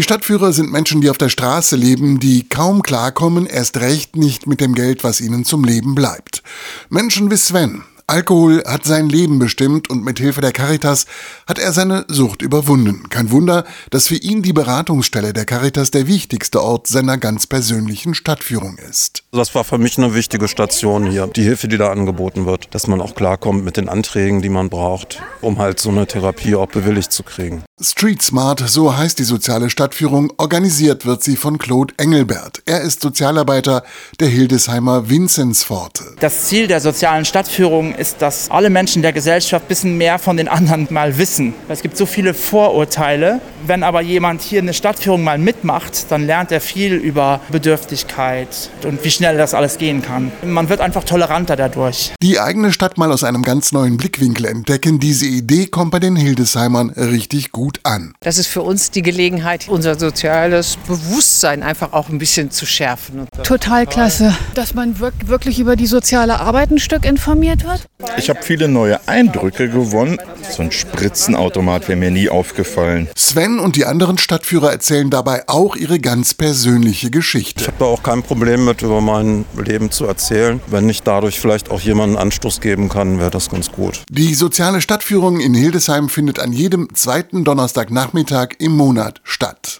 Die Stadtführer sind Menschen, die auf der Straße leben, die kaum klarkommen, erst recht nicht mit dem Geld, was ihnen zum Leben bleibt. Menschen wie Sven, Alkohol hat sein Leben bestimmt und mit Hilfe der Caritas hat er seine Sucht überwunden. Kein Wunder, dass für ihn die Beratungsstelle der Caritas der wichtigste Ort seiner ganz persönlichen Stadtführung ist. Das war für mich eine wichtige Station hier, die Hilfe, die da angeboten wird, dass man auch klarkommt mit den Anträgen, die man braucht, um halt so eine Therapie auch bewilligt zu kriegen. Street Smart, so heißt die soziale Stadtführung, organisiert wird sie von Claude Engelbert. Er ist Sozialarbeiter der Hildesheimer Vinzenzpforte. Das Ziel der sozialen Stadtführung ist, dass alle Menschen der Gesellschaft ein bisschen mehr von den anderen mal wissen. Es gibt so viele Vorurteile. Wenn aber jemand hier eine Stadtführung mal mitmacht, dann lernt er viel über Bedürftigkeit und wie schnell das alles gehen kann. Man wird einfach toleranter dadurch. Die eigene Stadt mal aus einem ganz neuen Blickwinkel entdecken, diese Idee kommt bei den Hildesheimern richtig gut an. Das ist für uns die Gelegenheit, unser soziales Bewusstsein einfach auch ein bisschen zu schärfen. Total klasse, dass man wirklich über die soziale Arbeit ein Stück informiert wird. Ich habe viele neue Eindrücke gewonnen. So ein Spritzenautomat wäre mir nie aufgefallen. Sven und die anderen Stadtführer erzählen dabei auch ihre ganz persönliche Geschichte. Ich habe da auch kein Problem mit, über mein Leben zu erzählen. Wenn ich dadurch vielleicht auch jemanden Anstoß geben kann, wäre das ganz gut. Die soziale Stadtführung in Hildesheim findet an jedem zweiten Donnerstagnachmittag im Monat statt.